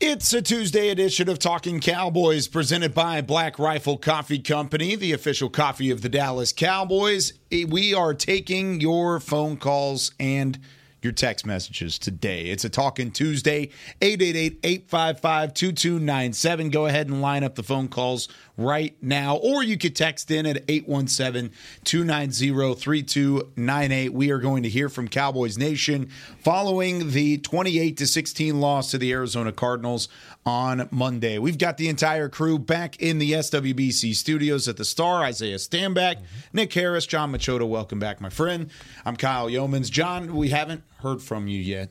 It's a Tuesday edition of Talking Cowboys presented by Black Rifle Coffee Company, the official coffee of the Dallas Cowboys. We are taking your phone calls and your text messages today. It's a Talking Tuesday, 888 855 2297. Go ahead and line up the phone calls right now, or you could text in at 817 290 3298. We are going to hear from Cowboys Nation following the 28 to 16 loss to the Arizona Cardinals on Monday. We've got the entire crew back in the SWBC studios at the Star. Isaiah Stanback, mm-hmm. Nick Harris, Jon Machota. Welcome back, my friend. I'm Kyle Yeomans. Jon, we haven't heard from you yet.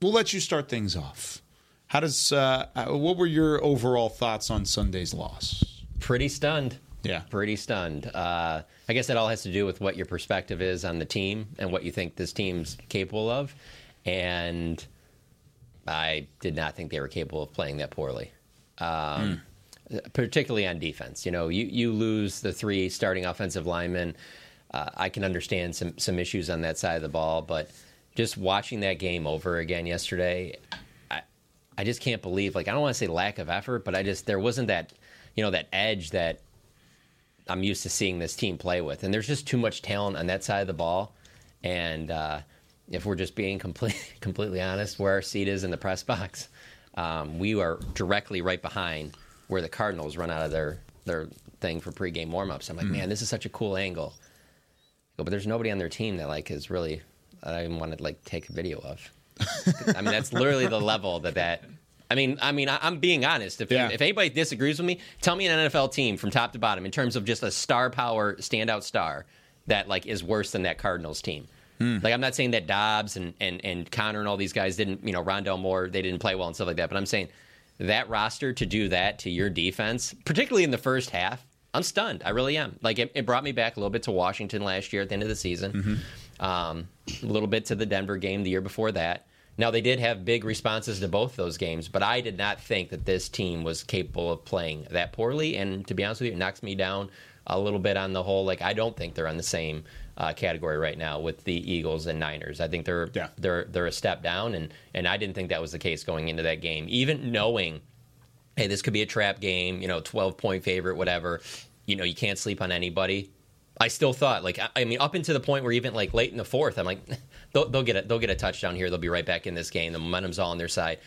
We'll let you start things off. How does uh, uh, what were your overall thoughts on Sunday's loss? Pretty stunned. Yeah, pretty stunned. Uh, I guess that all has to do with what your perspective is on the team and what you think this team's capable of. And I did not think they were capable of playing that poorly, um, mm. particularly on defense. You know, you you lose the three starting offensive linemen. Uh, I can understand some some issues on that side of the ball, but just watching that game over again yesterday, I just can't believe like I don't want to say lack of effort, but I just there wasn't that you know that edge that I'm used to seeing this team play with, and there's just too much talent on that side of the ball. And uh, if we're just being complete, completely honest, where our seat is in the press box, um, we are directly right behind where the Cardinals run out of their their thing for pregame warmups. I'm like, mm. man, this is such a cool angle. But there's nobody on their team that like is really I even want to like take a video of. I mean, that's literally the level that that. I mean, I mean, I, am being honest. If, yeah. if anybody disagrees with me, tell me an NFL team from top to bottom in terms of just a star power standout star that like is worse than that Cardinals team. Hmm. Like I'm not saying that Dobbs and, and and Conner and all these guys didn't, you know, Rondale Moore, they didn't play well and stuff like that. But I'm saying that roster to do that to your defense, particularly in the first half, I'm stunned. I really am. Like it, it brought me back a little bit to Washington last year at the end of the season, mm-hmm. um, a little bit to the Denver game the year before that. Now, they did have big responses to both those games, but I did not think that this team was capable of playing that poorly. And to be honest with you, it knocks me down a little bit on the whole. Like, I don't think they're on the same uh, category right now with the Eagles and Niners. I think they're yeah. they're they're a step down, and and I didn't think that was the case going into that game, even knowing, hey, this could be a trap game. You know, twelve point favorite, whatever. You know, you can't sleep on anybody. I still thought, like, I mean, up into the point where even like late in the fourth, I'm like, they'll, they'll get a, they'll get a touchdown here. They'll be right back in this game. The momentum's all on their side.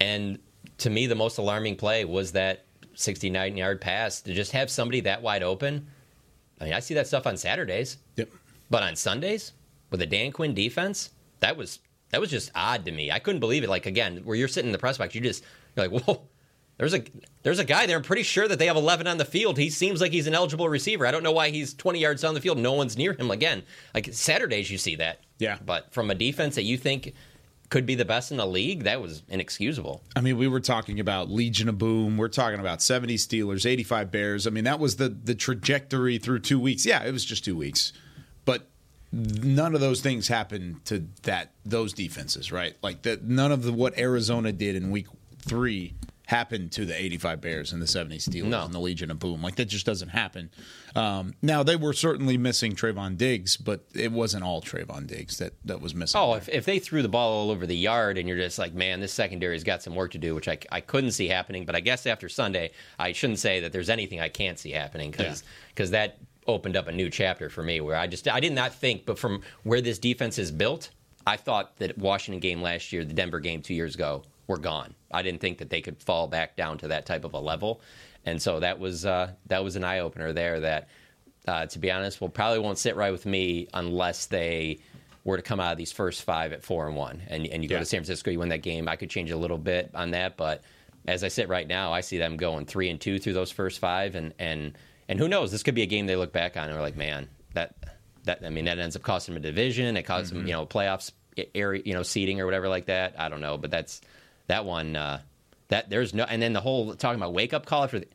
And to me, the most alarming play was that 69 yard pass to just have somebody that wide open. I mean, I see that stuff on Saturdays. Yep. But on Sundays with a Dan Quinn defense, that was that was just odd to me. I couldn't believe it. Like again, where you're sitting in the press box, you just you're like, whoa, there's a there's a guy there. I'm pretty sure that they have 11 on the field. He seems like he's an eligible receiver. I don't know why he's 20 yards down the field. No one's near him. Again, like Saturdays, you see that. Yeah. But from a defense that you think could be the best in the league, that was inexcusable. I mean, we were talking about Legion of Boom. We're talking about 70 Steelers, 85 Bears. I mean, that was the the trajectory through two weeks. Yeah, it was just two weeks, but none of those things happened to that those defenses, right? Like that, none of the what Arizona did in week three happened to the 85 Bears and the 70 Steelers no. and the Legion of Boom. Like that just doesn't happen. Um, now they were certainly missing Trevon Diggs, but it wasn't all Trevon Diggs that, that was missing. Oh, if, if they threw the ball all over the yard and you're just like, man, this secondary's got some work to do, which I, I couldn't see happening. But I guess after Sunday, I shouldn't say that there's anything I can't see happening because because yeah. that opened up a new chapter for me where I just I did not think, but from where this defense is built, I thought that Washington game last year, the Denver game two years ago, were gone. I didn't think that they could fall back down to that type of a level, and so that was uh, that was an eye opener there. That, uh, to be honest, will probably won't sit right with me unless they were to come out of these first five at four and one, and and you go to San Francisco, you win that game. I could change a little bit on that, but as I sit right now, I see them going three and two through those first five, and and and who knows? This could be a game they look back on and are like, man, that that I mean, that ends up costing them a division. It costs mm-hmm. them, you know, playoffs area, you know, seating or whatever like that. I don't know, but that's that one, uh, that there's no, and then the whole talking about wake up call after the,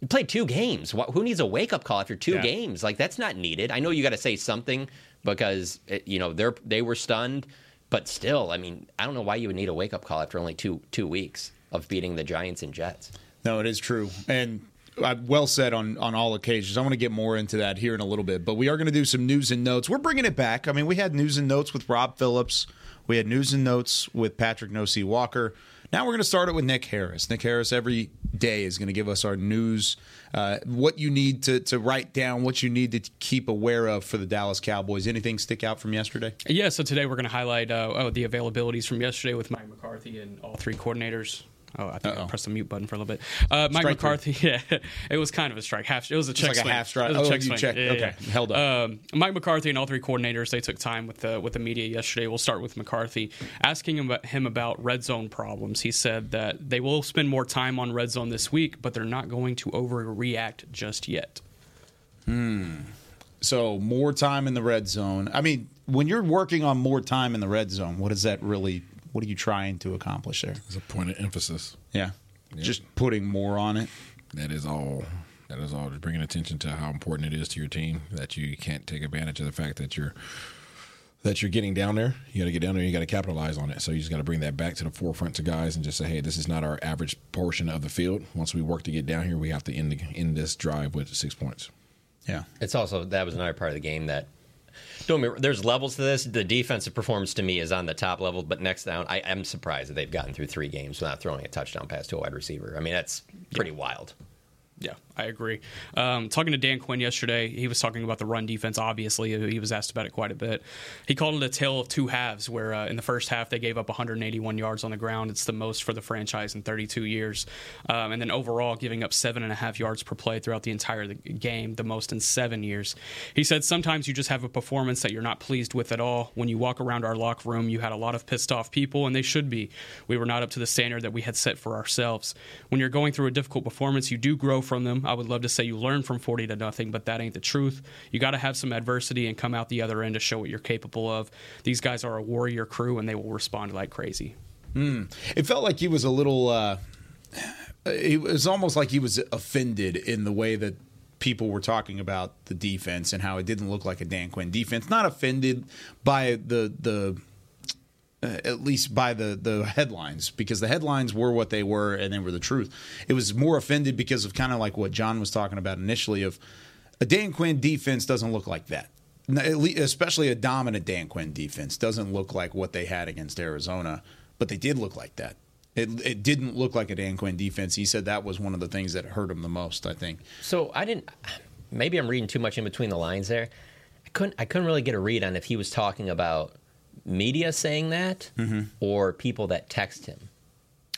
you played two games. What, Who needs a wake up call after two yeah. games? Like that's not needed. I know you got to say something because it, you know they're they were stunned, but still, I mean, I don't know why you would need a wake up call after only two two weeks of beating the Giants and Jets. No, it is true, and uh, well said on on all occasions. I want to get more into that here in a little bit, but we are going to do some news and notes. We're bringing it back. I mean, we had news and notes with Rob Phillips we had news and notes with Patrick No. Walker. Now we're going to start it with Nick Harris. Nick Harris every day is going to give us our news, uh, what you need to, to write down, what you need to keep aware of for the Dallas Cowboys. Anything stick out from yesterday? Yeah, so today we're going to highlight uh, oh, the availabilities from yesterday with Mike McCarthy and all three coordinators. Oh, I think Uh-oh. I pressed the mute button for a little bit. Uh, Mike strike McCarthy, three. yeah, it was kind of a strike. Half, it was a check like swing. a half strike. Oh, check you checked. Yeah, okay, yeah. held up. Um, Mike McCarthy and all three coordinators they took time with the with the media yesterday. We'll start with McCarthy, asking him about, him about red zone problems. He said that they will spend more time on red zone this week, but they're not going to overreact just yet. Hmm. So more time in the red zone. I mean, when you're working on more time in the red zone, what does that really? What are you trying to accomplish there? It's a point of emphasis. Yeah. Just putting more on it. That is all. That is all. Just bringing attention to how important it is to your team that you can't take advantage of the fact that you're that you're getting down there. You got to get down there. You got to capitalize on it. So you just got to bring that back to the forefront to guys and just say, hey, this is not our average portion of the field. Once we work to get down here, we have to end the, end this drive with six points. Yeah, it's also that was another part of the game that don't remember, there's levels to this. The defensive performance to me is on the top level, but next down, I am surprised that they've gotten through three games without throwing a touchdown pass to a wide receiver. I mean, that's pretty yeah. wild. Yeah, I agree. Um, talking to Dan Quinn yesterday, he was talking about the run defense. Obviously, he was asked about it quite a bit. He called it a tale of two halves, where uh, in the first half they gave up 181 yards on the ground. It's the most for the franchise in 32 years, um, and then overall giving up seven and a half yards per play throughout the entire game, the most in seven years. He said sometimes you just have a performance that you're not pleased with at all. When you walk around our locker room, you had a lot of pissed off people, and they should be. We were not up to the standard that we had set for ourselves. When you're going through a difficult performance, you do grow from them. I would love to say you learn from 40 to nothing, but that ain't the truth. You got to have some adversity and come out the other end to show what you're capable of. These guys are a warrior crew, and they will respond like crazy. Mm. It felt like he was a little. Uh, it was almost like he was offended in the way that people were talking about the defense and how it didn't look like a Dan Quinn defense. Not offended by the the uh, at least by the the headlines because the headlines were what they were and they were the truth. It was more offended because of kind of like what Jon was talking about initially of a Dan Quinn defense doesn't look like that. Especially a dominant Dan Quinn defense doesn't look like what they had against Arizona, but they did look like that. It, it didn't look like a Dan Quinn defense. He said that was one of the things that hurt him the most. I think. So I didn't. Maybe I'm reading too much in between the lines there. I couldn't. I couldn't really get a read on if he was talking about media saying that mm-hmm. or people that text him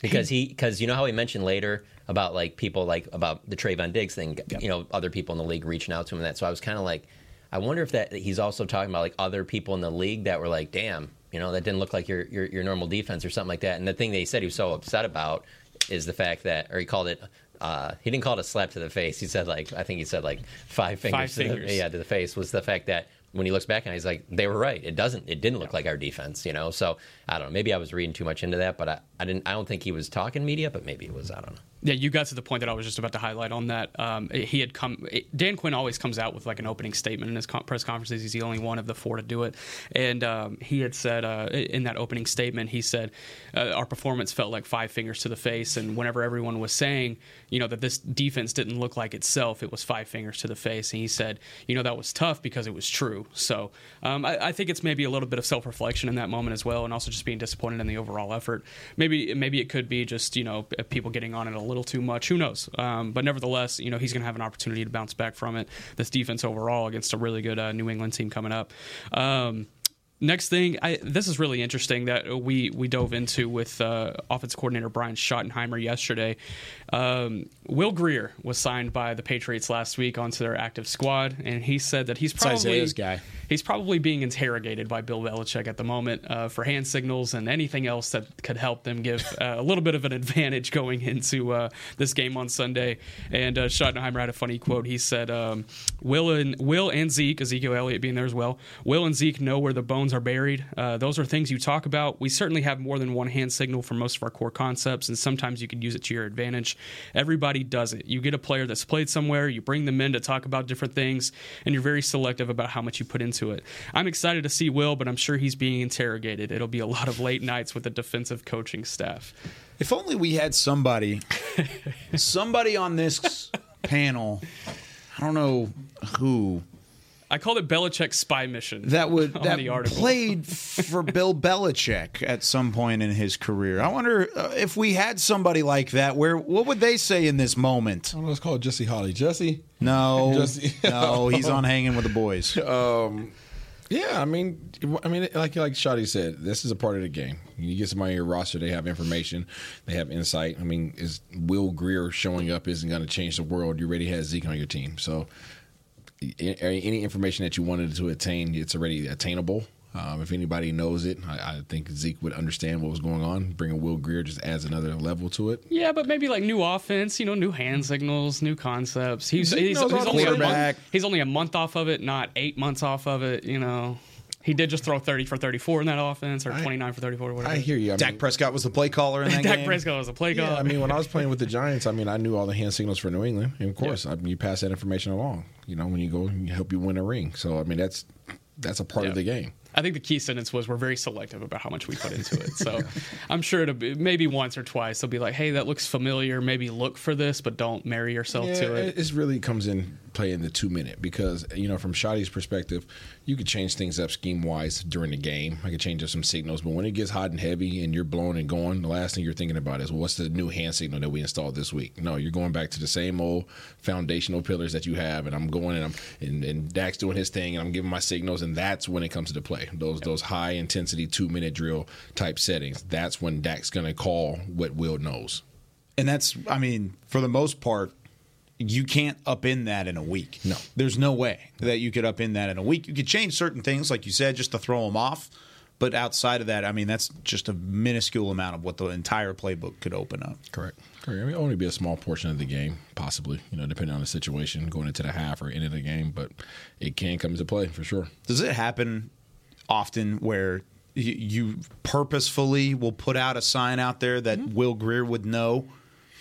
because he because you know how he mentioned later about like people like about the Trevon Diggs thing, yep. you know, other people in the league reaching out to him and that. So I was kind of like, I wonder if that he's also talking about like other people in the league that were like, damn, you know, that didn't look like your your, your normal defense or something like that. And the thing that he said he was so upset about is the fact that, or he called it. Uh, he didn't call it a slap to the face. He said like I think he said like five fingers, five fingers. To the, yeah, to the face was the fact that when he looks back and he's like, they were right. It doesn't. It didn't look like our defense, you know. So I don't know. Maybe I was reading too much into that, but I, I didn't. I don't think he was talking media, but maybe it was. I don't know. Yeah, you got to the point that I was just about to highlight on that. Um, he had come. Dan Quinn always comes out with like an opening statement in his press conferences. He's the only one of the four to do it, and um, he had said uh, in that opening statement, he said uh, our performance felt like five fingers to the face, and whenever everyone was saying, you know, that this defense didn't look like itself, it was five fingers to the face, and he said, you know, that was tough because it was true. So um, I, I think it's maybe a little bit of self reflection in that moment as well, and also just being disappointed in the overall effort. Maybe maybe it could be just you know people getting on it a little too much. Who knows? Um, but nevertheless, you know he's going to have an opportunity to bounce back from it. This defense overall against a really good uh, New England team coming up. Um, Next thing, I, this is really interesting that we we dove into with uh, offense coordinator Brian Schottenheimer yesterday. Um, Will Grier was signed by the Patriots last week onto their active squad, and he said that he's probably guy. he's probably being interrogated by Bill Belichick at the moment uh, for hand signals and anything else that could help them give uh, a little bit of an advantage going into uh, this game on Sunday. And uh, Schottenheimer had a funny quote. He said, um, "Will and Will and Zeke, Ezekiel Elliott being there as well. Will and Zeke know where the bones." are buried. Uh, those are things you talk about. We certainly have more than one hand signal for most of our core concepts, and sometimes you can use it to your advantage. Everybody does it. You get a player that's played somewhere, you bring them in to talk about different things, and you're very selective about how much you put into it. I'm excited to see Will, but I'm sure he's being interrogated. It'll be a lot of late nights with the defensive coaching staff. If only we had somebody, somebody on this panel. I don't know who I called it Belichick's spy mission. that would on that the article. played for Bill Belichick at some point in his career. I wonder uh, if we had somebody like that. Where what would they say in this moment? I don't know. It's called Jesse Holley. Jesse. No, Jesse- no, he's on hanging with the boys. Yeah, I mean, I mean, like like Shotty said, this is a part of the game. You get somebody on your roster, they have information, they have insight. I mean, is Will Grier showing up isn't going to change the world. You already had Zeke on your team, so a- any information that you wanted to attain, it's already attainable. Um, if anybody knows it, I, I think Zeke would understand what was going on. Bringing Will Grier just adds another level to it. Yeah, but maybe like new offense, you know, new hand signals, new concepts. He's Zeke he's, he's only a month, he's only a month off of it, not eight months off of it. You know, he did just throw thirty for thirty four in that offense, or I- twenty nine for thirty four. or Whatever. I hear you. I Dak mean, Prescott was the play caller in that Dak game. Prescott was a play Yeah, caller. I mean, when I was playing with the Giants, I mean, I knew all the hand signals for New England, and of course, I mean, you pass that information along. You know, when you go, you help you win a ring. So, I mean, that's that's a part Yeah. of the game. I think the key sentence was we're very selective about how much we put into it. So I'm sure it'll be maybe once or twice they'll be like, hey, that looks familiar. Maybe look for this, but don't marry yourself Yeah, to it. it, really comes in play in the two minute because you know from Shotty's perspective, you could change things up scheme wise during the game. I could change up some signals, but when it gets hot and heavy and you're blowing and going, the last thing you're thinking about is well, what's the new hand signal that we installed this week. No, you're going back to the same old foundational pillars that you have, and I'm going and I'm and, and Dak's doing his thing, and I'm giving my signals, and that's when it comes to the play. Those those high intensity two minute drill type settings. That's when Dak's going to call what Will knows. And that's, I mean, for the most part, you can't up in that in a week. No. There's no way that you could up in that in a week. You could change certain things, like you said, just to throw them off. But outside of that, I mean, that's just a minuscule amount of what the entire playbook could open up. Correct. Correct. I mean, only be a small portion of the game, possibly. You know, depending on the situation, going into the half or end of the game, but it can come into play for sure. Does it happen often where you, you purposefully will put out a sign out there that Mm-hmm. Will Grier would know,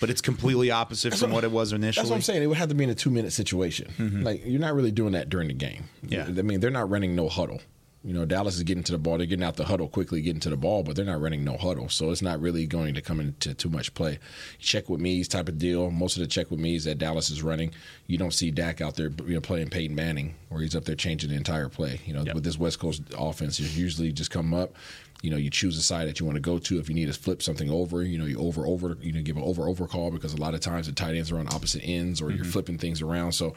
but it's completely opposite from what it was initially? That's what I'm saying. It would have to be in a two minute situation. Like you're not really doing that during the game. Yeah. I mean, they're not running no huddle. You know, Dallas is getting to the ball. They're getting out the huddle quickly, getting to the ball, but they're not running no huddle. So it's not really going to come into too much play. Check with me's type of deal. Most of the check with me's that Dallas is running, you don't see Dak out there you know, playing Peyton Manning, where he's up there changing the entire play. You know, Yep. with this West Coast offense, you usually just come up. You know, you choose a side that you want to go to. If you need to flip something over, you know, you over over, you know, give an over over call because a lot of times the tight ends are on opposite ends, or you're mm-hmm. flipping things around. So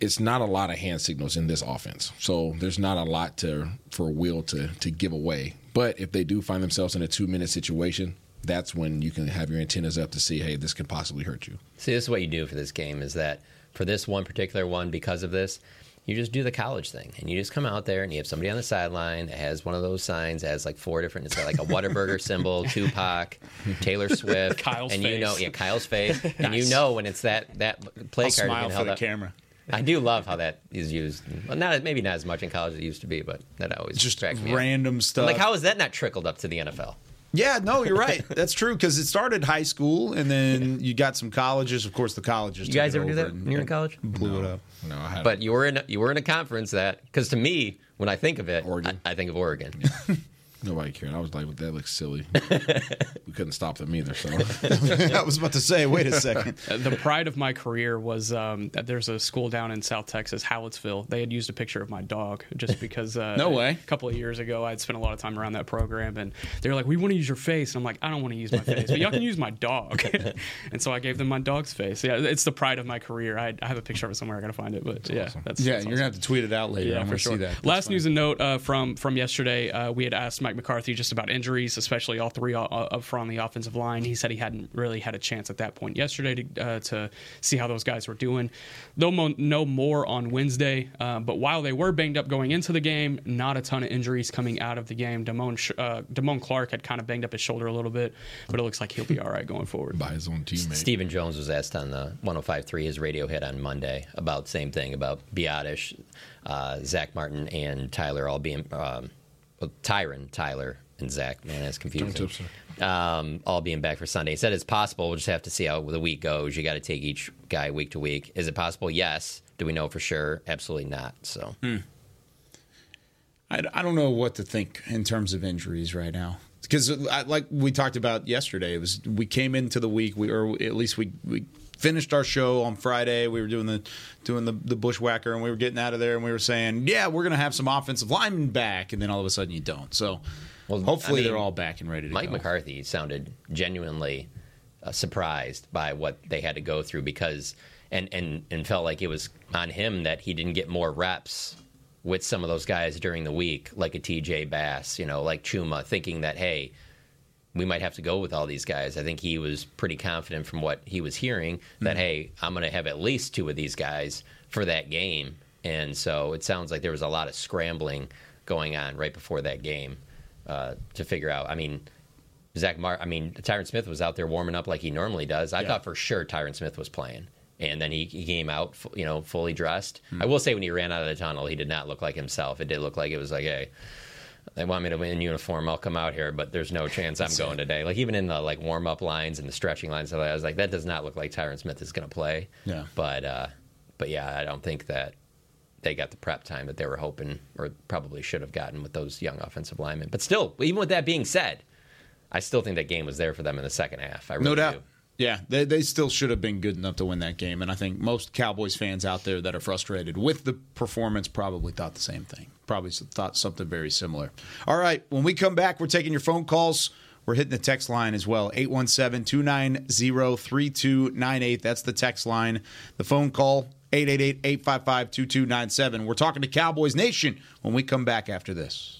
it's not a lot of hand signals in this offense. So there's not a lot to for Will to to give away. But if they do find themselves in a two minute situation, that's when you can have your antennas up to see, hey, this could possibly hurt you. See, this is what you do for this game is that for this one particular one, because of this, you just do the college thing and you just come out there and you have somebody on the sideline that has one of those signs that has like four different, it's got like a Whataburger symbol, Tupac, Taylor Swift, Kyle's and you know, face. yeah, Kyle's face, and you know when it's that that play I'll card smile for held the up. camera. I do love how that is used. Well, not maybe not as much in college as it used to be, but that always Just cracks me up. random stuff. Like, how has that not trickled up to the NFL? Yeah, no, you're right. That's true because it started high school, and then you got some colleges. Of course, the colleges. You guys ever do that and- when you're in college? Blew it up. No, I haven't. But you were in you were in a conference that because to me when I think of it, Oregon. I, I think of Oregon. Nobody cared. I was like, that looks silly. we couldn't stop them either. So I was about to say, wait a second. The pride of my career was um, that there's a school down in South Texas, Hallettsville. They had used a picture of my dog just because. Uh, No way. A couple of years ago, I'd spent a lot of time around that program, and they're like, "We want to use your face," and I'm like, "I don't want to use my face, but y'all can use my dog." and so I gave them my dog's face. Yeah, it's the pride of my career. I, I have a picture of it somewhere. I gotta find it, but yeah, that's Yeah, that's you're gonna have to tweet it out later. yeah, I'm for gonna sure. see that. That's Last fine. news and note uh, from from yesterday, uh, we had asked Mike McCarthy just about injuries, especially all three uh, up front on the offensive line. He said he hadn't really had a chance at that point yesterday to uh, to see how those guys were doing. They'll mo- know more on Wednesday, uh, but while they were banged up going into the game, not a ton of injuries coming out of the game. Damone Sh- uh, Damone Clark had kind of banged up his shoulder a little bit, but it looks like he'll be all right going forward. by his own teammate. Stephen Jones was asked on the 105.3 his radio hit on Monday about same thing about Biadasz, uh, Zach Martin, and Tyler all being um, well, Tyron, Tyler, and Zach. Man, that's confusing. Um, all being back for Sunday. He said it's possible. We'll just have to see how the week goes. You got to take each guy week to week. Is it possible? Yes. Do we know for sure? Absolutely not. So I, I don't know what to think in terms of injuries right now because like we talked about yesterday, it was we came into the week we or at least we we finished our show on Friday. We were doing the doing the, the bushwhacker, and we were getting out of there, and we were saying, "Yeah, we're going to have some offensive linemen back," and then all of a sudden you don't. So Well, hopefully I mean, they're all back and ready to Mike go. Mike McCarthy sounded genuinely uh, surprised by what they had to go through because and and and felt like it was on him that he didn't get more reps with some of those guys during the week, like a TJ Bass, you know, like Chuma, thinking that hey, we might have to go with all these guys. I think he was pretty confident from what he was hearing that hey, I'm going to have at least two of these guys for that game, and so it sounds like there was a lot of scrambling going on right before that game uh, to figure out. I mean. Zach Mar, I mean, Tyron Smith was out there warming up like he normally does. I Yeah. thought for sure Tyron Smith was playing, and then he, he came out, you know, fully dressed. I will say when he ran out of the tunnel, he did not look like himself. It did look like it was like, hey, they want me to win in uniform. I'll come out here, but there's no chance I'm going today. Like even in the like warm up lines and the stretching lines, I was like, that does not look like Tyron Smith is going to play. Yeah. But uh, but yeah, I don't think that they got the prep time that they were hoping or probably should have gotten with those young offensive linemen. But still, even with that being said, I still think that game was there for them in the second half. I really No doubt. do. Yeah, they, they still should have been good enough to win that game. And I think most Cowboys fans out there that are frustrated with the performance probably thought the same thing. Probably thought something very similar. All right, when we come back, we're taking your phone calls. We're hitting the text line as well 817 290 3298. That's the text line. The phone call 888 855 2297. We're talking to Cowboys Nation when we come back after this.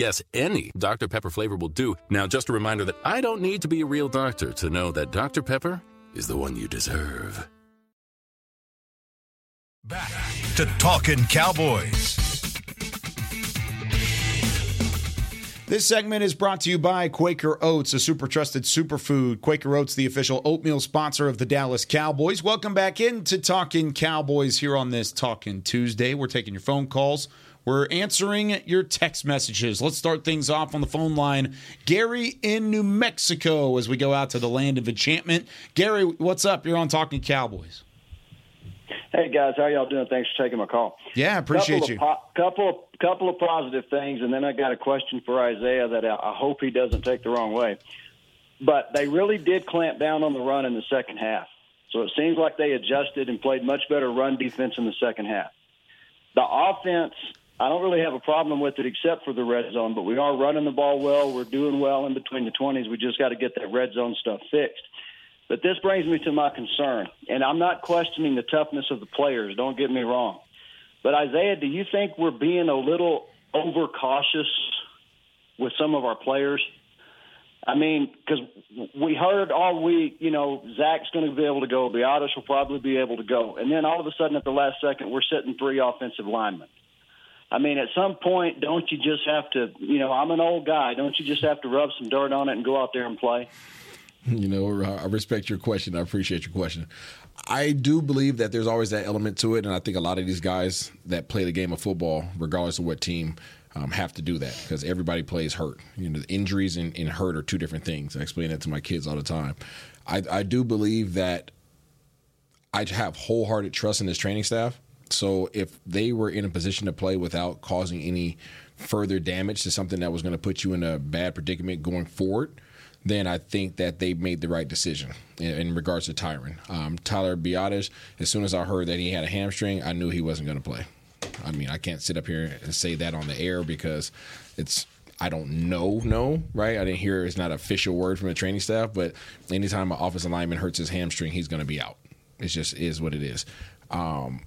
Yes, any Dr. Pepper flavor will do. Now, just a reminder that I don't need to be a real doctor to know that Dr. Pepper is the one you deserve. Back to Talking Cowboys. This segment is brought to you by Quaker Oats, a super trusted superfood. Quaker Oats, the official oatmeal sponsor of the Dallas Cowboys. Welcome back into Talking Cowboys here on this Talking Tuesday. We're taking your phone calls. We're answering your text messages. Let's start things off on the phone line. Gary in New Mexico as we go out to the land of enchantment. Gary, what's up? You're on Talking Cowboys. Hey guys, how y'all doing? Thanks for taking my call. Yeah, appreciate couple you. Po- couple couple of positive things, and then I got a question for Isaiah that I hope he doesn't take the wrong way. But they really did clamp down on the run in the second half, so it seems like they adjusted and played much better run defense in the second half. The offense, I don't really have a problem with it except for the red zone, but we are running the ball well. We're doing well in between the twenties. We just got to get that red zone stuff fixed. But this brings me to my concern, and I'm not questioning the toughness of the players. Don't get me wrong. But Isaiah, do you think we're being a little overcautious with some of our players? I mean, because we heard all week, you know, Zach's going to be able to go, Biadasz will probably be able to go, and then all of a sudden at the last second, we're sitting three offensive linemen. I mean, at some point, don't you just have to, you know, I'm an old guy. Don't you just have to rub some dirt on it and go out there and play? You know, I respect your question. I appreciate your question. I do believe that there's always that element to it, and I think a lot of these guys that play the game of football, regardless of what team, um, have to do that because everybody plays hurt. You know, injuries and, and, hurt are two different things. I explain that to my kids all the time. I, I do believe that I have wholehearted trust in this training staff. So if they were in a position to play without causing any further damage to something that was going to put you in a bad predicament going forward, then I think that they made the right decision in, in regards to Tyron. Um, Tyler Biadasz, as soon as I heard that he had a hamstring, I knew he wasn't going to play. I mean, I can't sit up here and say that on the air because it's I don't know, no, right? I didn't hear it's not official word from the training staff, but anytime an offensive lineman hurts his hamstring, he's going to be out. It just is what it is. Um,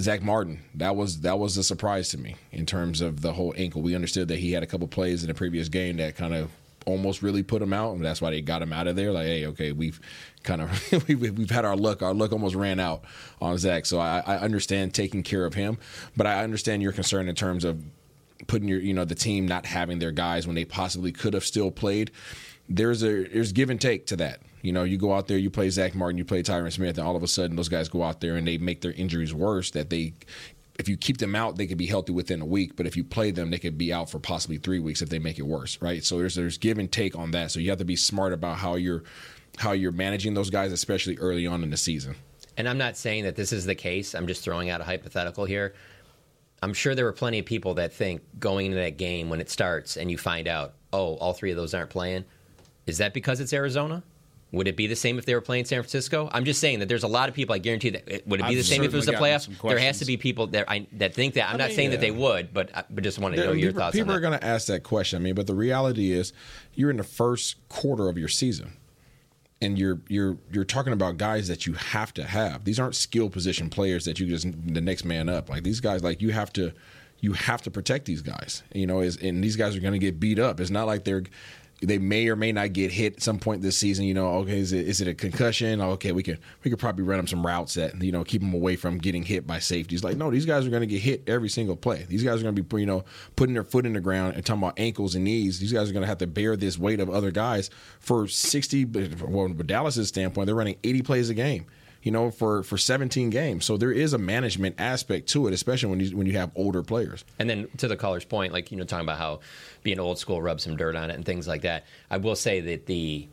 Zach Martin, that was that was a surprise to me in terms of the whole ankle. We understood that he had a couple plays in the previous game that kind of almost really put him out, and that's why they got him out of there. Like, hey, okay, we've kind of we've, we've had our luck. Our luck almost ran out on Zach, so I, I understand taking care of him, but I understand your concern in terms of putting your you know the team not having their guys when they possibly could have still played. There's a there's give and take to that. You know, you go out there, you play Zach Martin, you play Tyron Smith, and all of a sudden those guys go out there and they make their injuries worse. That they if you keep them out, they could be healthy within a week. But if you play them, they could be out for possibly three weeks if they make it worse, right? So there's there's give and take on that. So you have to be smart about how you're how you're managing those guys, especially early on in the season. And I'm not saying that this is the case. I'm just throwing out a hypothetical here. I'm sure there were plenty of people that think going into that game when it starts and you find out, oh, all three of those aren't playing. Is that because it's Arizona? Would it be the same if they were playing San Francisco? I'm just saying that there's a lot of people. I guarantee that it, would it be I've the same if it was a certainly playoff? There has to be people that I, that think that. I'm I not mean, saying that they would, but I but just want to know your people, thoughts. people on are going to ask that question. I mean, but the reality is, you're in the first quarter of your season, and you're you're you're talking about guys that you have to have. These aren't skill position players that you just the next man up. Like these guys, like you have to you have to protect these guys. You know, is and these guys are going to get beat up. It's not like they're they may or may not get hit at some point this season. You know, okay, is it is it a concussion? Oh, okay, we could we could probably run them some routes that you know keep them away from getting hit by safeties. Like, no, these guys are going to get hit every single play. These guys are going to be you know putting their foot in the ground and talking about ankles and knees. These guys are going to have to bear this weight of other guys for sixty. Well, from Dallas's standpoint, they're running eighty plays a game. You know, for for seventeen games. So there is a management aspect to it, especially when you when you have older players. And then to the caller's point, like you know, talking about how being old school rubs some dirt on it and things like that. I will say that the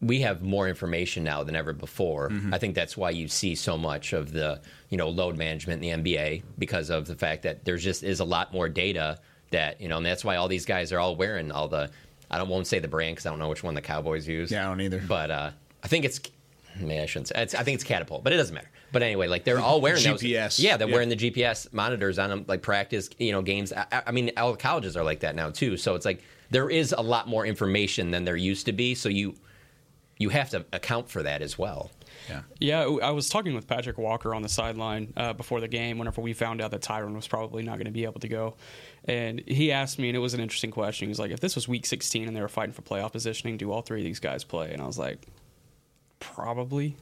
we have more information now than ever before. Mm-hmm. I think that's why you see so much of the you know load management in the NBA because of the fact that there's just is a lot more data that you know, and that's why all these guys are all wearing all the. I don't won't say the brand because I don't know which one the Cowboys use. Yeah, I don't either. But uh, I think it's. Maybe I shouldn't say. It's, I think it's catapult, but it doesn't matter. But anyway, like they're all wearing those- GPS. yeah, they're Yeah. wearing the GPS monitors on them, like practice, you know, games. I, I mean, all the colleges are like that now too. So it's like there is a lot more information than there used to be. So you you have to account for that as well. Yeah. Yeah, I was talking with Patrick Walker on the sideline uh, before the game. Whenever we found out that Tyron was probably not going to be able to go, and he asked me, and it was an interesting question. He was like, "If this was Week 16 and they were fighting for playoff positioning, do all three of these guys play?" And I was like, "Probably."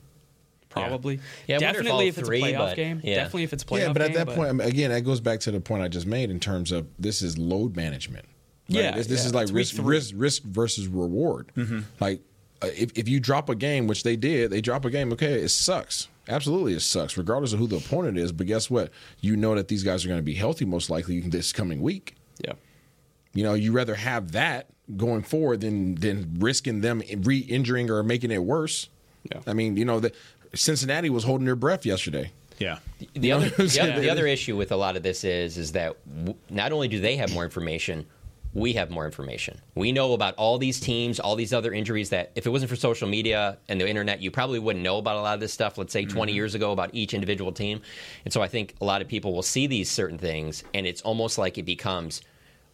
Probably, Yeah, I wonder if definitely if, it's three, a playoff game. yeah. Definitely if it's a playoff. Yeah, but at game, that point, I again, that goes back to the point I just made in terms of this is load management. right? Yeah, this, this yeah. is like It's risk, three. risk, risk versus reward. Like uh, if if you drop a game, which they did, they drop a game. Okay, it sucks. Absolutely, it sucks, regardless of who the opponent is. But guess what? You know that these guys are going to be healthy most likely this coming week. yeah, You know, you rather have that going forward than than risking them re-injuring or making it worse. Yeah. I mean, you know, the Cincinnati was holding their breath yesterday. Yeah. The You other, the, other, the other issue with a lot of this is is that w- not only do they have more information, we have more information. We know about all these teams, all these other injuries that if it wasn't for social media and the internet, you probably wouldn't know about a lot of this stuff, let's say 20 mm-hmm. years ago about each individual team. And so I think a lot of people will see these certain things and it's almost like it becomes,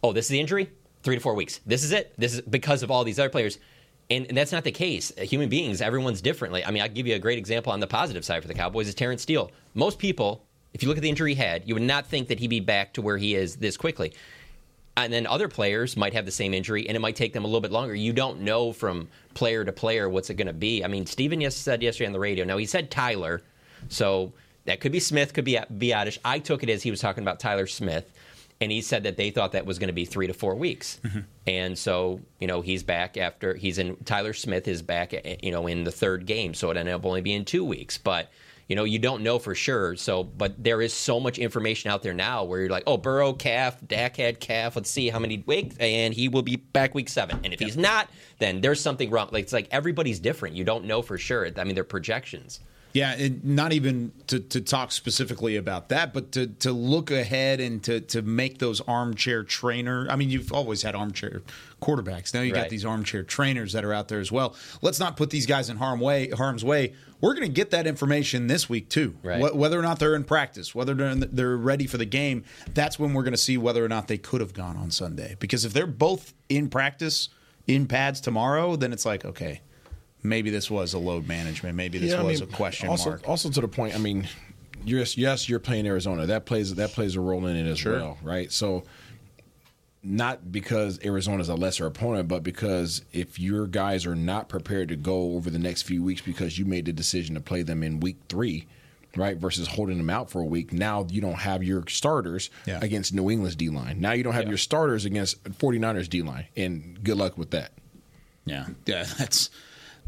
oh, this is the injury? 3 to 4 weeks. This is it. This is because of all these other players. And, and that's not the case. Human beings, everyone's differently. I mean, I'll give you a great example on the positive side for the Cowboys is Terence Steele. Most people, if you look at the injury he had, you would not think that he'd be back to where he is this quickly. And then other players might have the same injury, and it might take them a little bit longer. You don't know from player to player what's it going to be. I mean, Stephen said yesterday on the radio. Now he said Tyler, so that could be Smith, could be Biadasz. I took it as he was talking about Tyler Smith, and he said that they thought that was going to be three to four weeks. And so, you know, he's back after he's in. Tyler Smith is back, eh, you know, in the third game, so it ended up only being two weeks. But you know, you don't know for sure. So, but there is so much information out there now where you're like, oh, Burrow calf, Dak had calf. Let's see how many weeks, and he will be back week seven. And if he's not, then there's something wrong. Like it's like everybody's different. You don't know for sure. I mean, they're projections. Yeah, and not even to, to talk specifically about that, but to, to look ahead and to, to make those armchair trainer. I mean, you've always had armchair quarterbacks. Now you got these armchair trainers that are out there as well. Let's not put these guys in harm way, harm's way. We're going to get that information this week too. Right. Wh- Whether or not they're in practice, whether they're in the- they're ready for the game, that's when we're going to see whether or not they could have gone on Sunday. Because if they're both in practice in pads tomorrow, then it's like okay. Maybe this was a load management. Maybe this Yeah, I was mean, a question also, mark. Also to the point, I mean, yes, yes, you're playing Arizona. That plays that plays a role in it as Sure. well, right? So, not because Arizona's a lesser opponent, but because if your guys are not prepared to go over the next few weeks because you made the decision to play them in week three, right, versus holding them out for a week, now you don't have your starters Yeah. against New England's D line. Now you don't have your starters against 49ers D line, and good luck with that. Yeah, yeah, that's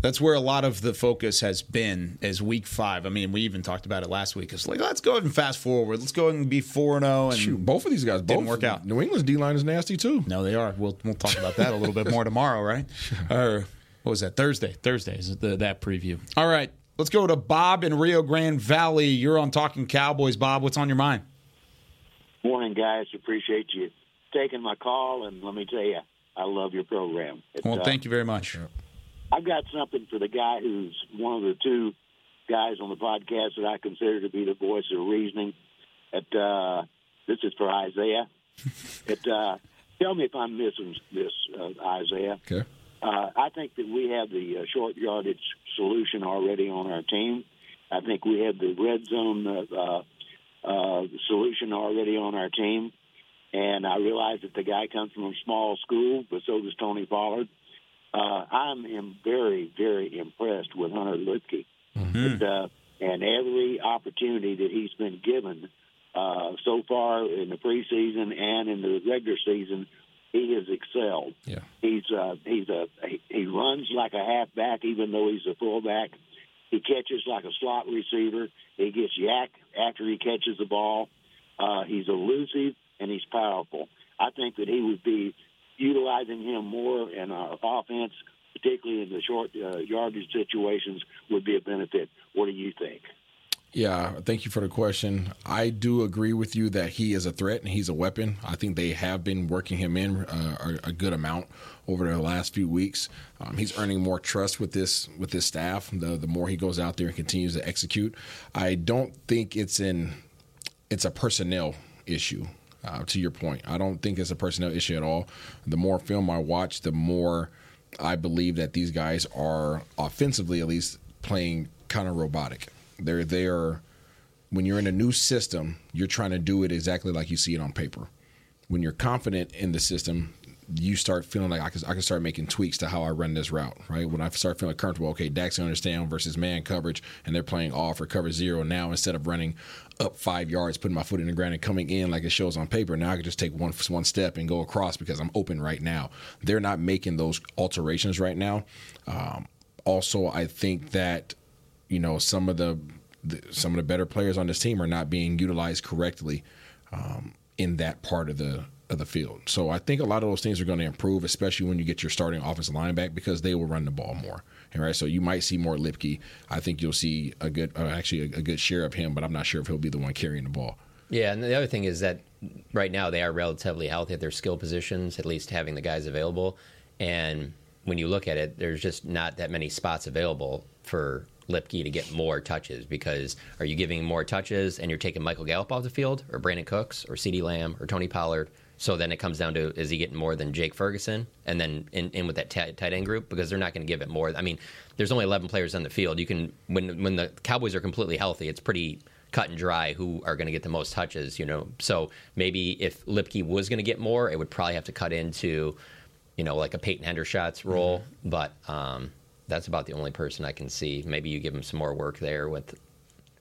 that's where a lot of the focus has been as week five. I mean, we even talked about it last week. It's like let's go ahead and fast forward. Let's go ahead and be four and zero. And Shoot, both of these guys didn't both work out. New England's D line is nasty too. No, they are. We'll we'll talk about that a little bit more tomorrow, right? Or what was that? Thursday. Thursday is the, that preview. All right, let's go to Bob in Rio Grande Valley. You're on Talking Cowboys, Bob. What's on your mind? Morning, guys. Appreciate you taking my call, and let me tell you, I love your program. It, Well, uh, thank you very much. I've got something for the guy who's one of the two guys on the podcast that I consider to be the voice of reasoning. It, uh, this is for Isaiah. It, uh, tell me if I'm missing this, uh, Isaiah. Okay. Uh, I think that we have the uh, short yardage solution already on our team. I think we have the red zone uh, uh, uh, solution already on our team. And I realize that the guy comes from a small school, but so does Tony Pollard. Uh, I'm am very, very impressed with Hunter Luepke. But, uh, and every opportunity that he's been given uh, so far in the preseason and in the regular season, he has excelled. Yeah. He's uh, he's a he, he runs like a halfback, even though he's a fullback. He catches like a slot receiver. He gets YAC after he catches the ball. Uh, he's elusive and he's powerful. I think that he would be utilizing him more in our offense, particularly in the short uh, yardage situations, would be a benefit. What do you think? Yeah, thank you for the question. I do agree with you that he is a threat and he's a weapon. I think they have been working him in uh, a, a good amount over the last few weeks. Um, he's earning more trust with this with this staff. The the more he goes out there and continues to execute, I don't think it's in it's a personnel issue. Uh, to your point, I don't think it's a personnel issue at all. The more film I watch, the more I believe that these guys are offensively, at least, playing kind of robotic. They're they are when you're in a new system, you're trying to do it exactly like you see it on paper. When you're confident in the system, you start feeling like I can, I can start making tweaks to how I run this route, right? When I start feeling comfortable, okay, Dax to understand versus man coverage, and they're playing off or cover zero now instead of running up five yards, putting my foot in the ground and coming in like it shows on paper. Now I can just take one one step and go across because I'm open right now. They're not making those alterations right now. Um, also, I think that you know some of the, the some of the better players on this team are not being utilized correctly um, in that part of the of the field. So I think a lot of those things are going to improve, especially when you get your starting offensive line back because they will run the ball more. All right, so you might see more Luepke. I think you'll see a good, uh, actually a, a good share of him, but I'm not sure if he'll be the one carrying the ball. Yeah, and the other thing is that right now they are relatively healthy at their skill positions, at least having the guys available. And when you look at it, there's just not that many spots available for Luepke to get more touches because are you giving more touches and you're taking Michael Gallup off the field or Brandin Cooks or CeeDee Lamb or Tony Pollard? So then it comes down to is he getting more than Jake Ferguson and then in, in with that tight, tight end group because they're not going to give it more. I mean, there's only 11 players on the field. You can when when the Cowboys are completely healthy, it's pretty cut and dry who are going to get the most touches, you know. So maybe if Luepke was going to get more, it would probably have to cut into, you know, like a Peyton Hendershot's role. But um, that's about the only person I can see. Maybe you give him some more work there with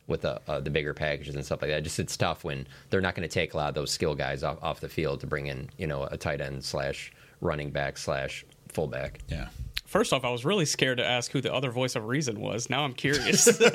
with the uh, the bigger packages and stuff like that. Just it's tough when they're not going to take a lot of those skill guys off, off the field to bring in you know a tight end slash running back slash fullback. Yeah. First off, I was really scared to ask who the other voice of reason was. Now I'm curious.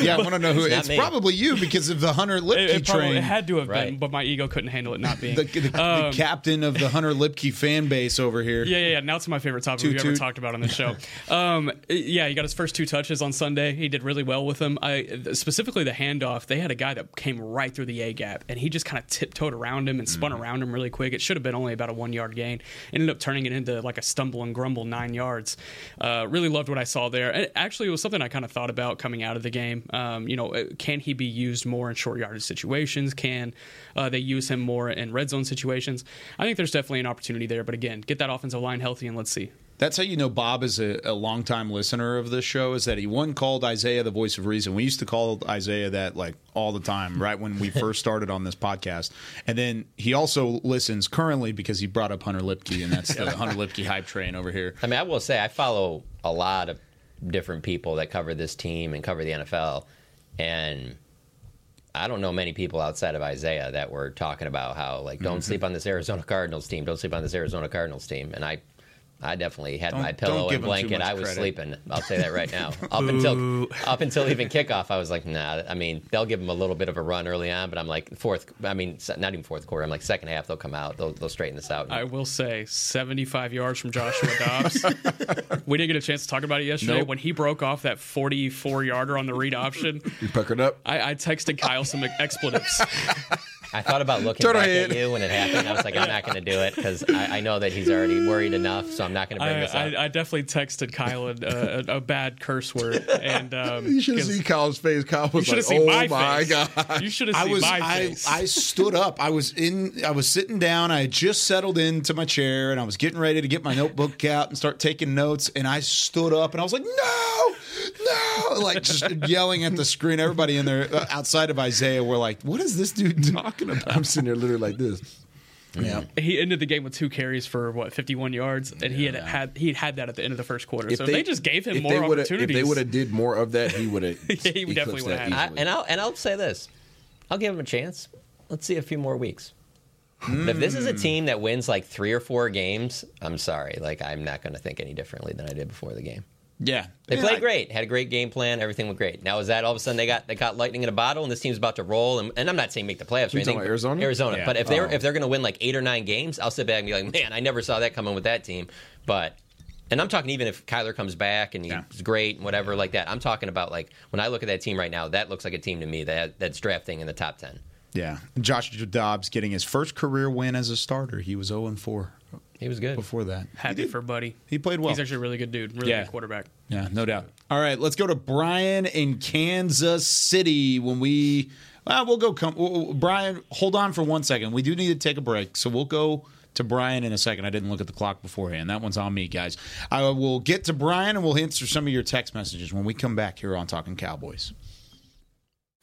Yeah, I want to know who. It's It's, probably you because of the Hunter Luepke it, it, probably, train. it had to have been, but my ego couldn't handle it not being. the, the, the Um, captain of the Hunter Luepke fan base over here. Yeah, yeah, yeah. Now it's my favorite topic Toot we've ever talked about on the show. um, yeah, he got his first two touches on Sunday. He did really well with them. I specifically the handoff. They had a guy that came right through the A gap, and he just kind of tiptoed around him and spun Mm-hmm. around him really quick. It should have been only about a one yard gain. Ended up turning it into like a stumble and grumble nine yards. Uh, really loved what I saw there. And actually, it was something I kind of thought about coming out of the game. Um, you know, uh, can he be used more in short yardage situations? Can uh, they use him more in red zone situations? I think there's definitely an opportunity there. But again, get that offensive line healthy and let's see. That's how you know Bob is a, a longtime listener of this show. Is that he one called Isaiah the voice of reason. We used to call Isaiah that like all the time, right when we first started on this podcast. And then he also listens currently because he brought up Hunter Luepke, and that's the Hunter Luepke hype train over here. I mean, I will say I follow a lot of different people that cover this team and cover the NFL, and I don't know many people outside of Isaiah that were talking about how like don't Mm-hmm. sleep on this Arizona Cardinals team, don't sleep on this Arizona Cardinals team, and I. I definitely had Don't- my pillow and blanket. I was credit. sleeping. I'll say that right now. up until up until even kickoff, I was like, nah. I mean, they'll give them a little bit of a run early on, but I'm like fourth. I mean, not even fourth quarter. I'm like second half. They'll come out. They'll, they'll straighten this out. I will say 75 yards from Joshua Dobbs. we didn't get a chance to talk about it yesterday. Nope. When he broke off that 44 yarder on the read option, You puckered up. I, I texted Kyle some expletives. I thought about looking Turtle back head. at you when it happened. I was like, I'm not going to do it because I, I know that he's already worried enough, so I'm not going to bring I, this up. I, I definitely texted Kyle a, a, a bad curse word. And um, You should have 'cause seen Kyle's face. Kyle was like, "Oh my my god!" You should have I seen was my I, face. I stood up. I was in I was sitting down. I had just settled into my chair and I was getting ready to get my notebook out and start taking notes. And I stood up and I was like, no, no, like just yelling at the screen. Everybody in there uh, outside of Isaiah were like, what is this dude talking about? I'm sitting there literally like this. Yeah. he ended the game with two carries for what 51 yards, and he had had he had that at the end of the first quarter. so if they just gave him if more they would've- opportunities, If they would have did more of that, he would have. Yeah, he definitely would've. I, and I'll and I'll say this, I'll give him a chance. Let's see a few more weeks. But if this is a Hmm. team that wins like three or four games, I'm sorry. Like I'm not going to think any differently than I did before the game. Yeah. They Yeah, played I- great, had a great game plan, everything went great. Now is that all of a sudden they got they got lightning in a bottle and this team's about to roll? And, and I'm not saying make the playoffs or anything. about Arizona? Arizona. Yeah. But if they're Oh. if they're going to win like eight or nine games, I'll sit back and be like, man, I never saw that coming with that team. But and I'm talking even if Kyler comes back and he's Yeah. great and whatever like that. I'm talking about like when I look at that team right now, that looks like a team to me that that's drafting in the top ten. Yeah. Josh Dobbs getting his first career win as a starter. He was 0 and 4 He was good. before that. happy for Buddy. He played well. He's actually a really good dude, really Yeah. good quarterback. Yeah, no doubt. All right, let's go to Brian in Kansas City. When we, well, we'll go. Come, well, Brian, hold on for one second. We do need to take a break, so we'll go to Brian in a second. I didn't look at the clock beforehand. That one's on me, guys. I will get to Brian and we'll answer some of your text messages when we come back here on Talking Cowboys.